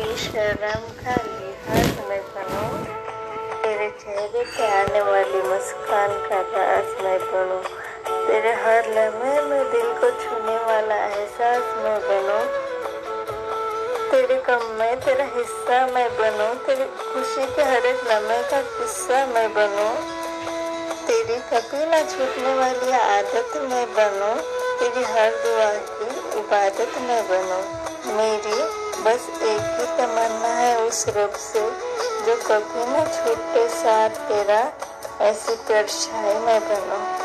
की शर्म खाली हाथ में बनूं, तेरे चेहरे पे आने वाली मुस्कान का राज मैं बनूं, तेरे हर लम्हे में दिल को छूने वाला एहसास मैं बनूं, तेरे कम में तेरा हिस्सा मैं बनूं, तेरी खुशी के हर एक लम्हे का किस्सा मैं बनूं, तेरी कभी ना छूटने वाली आदत में बनूं, तेरी हर दुआ की इबादत में बनूं, मेरी बस एक ही तमन्ना है उस रब से, जो कभी न छूटे साथ तेरा, ऐसी परछाई में बनूं।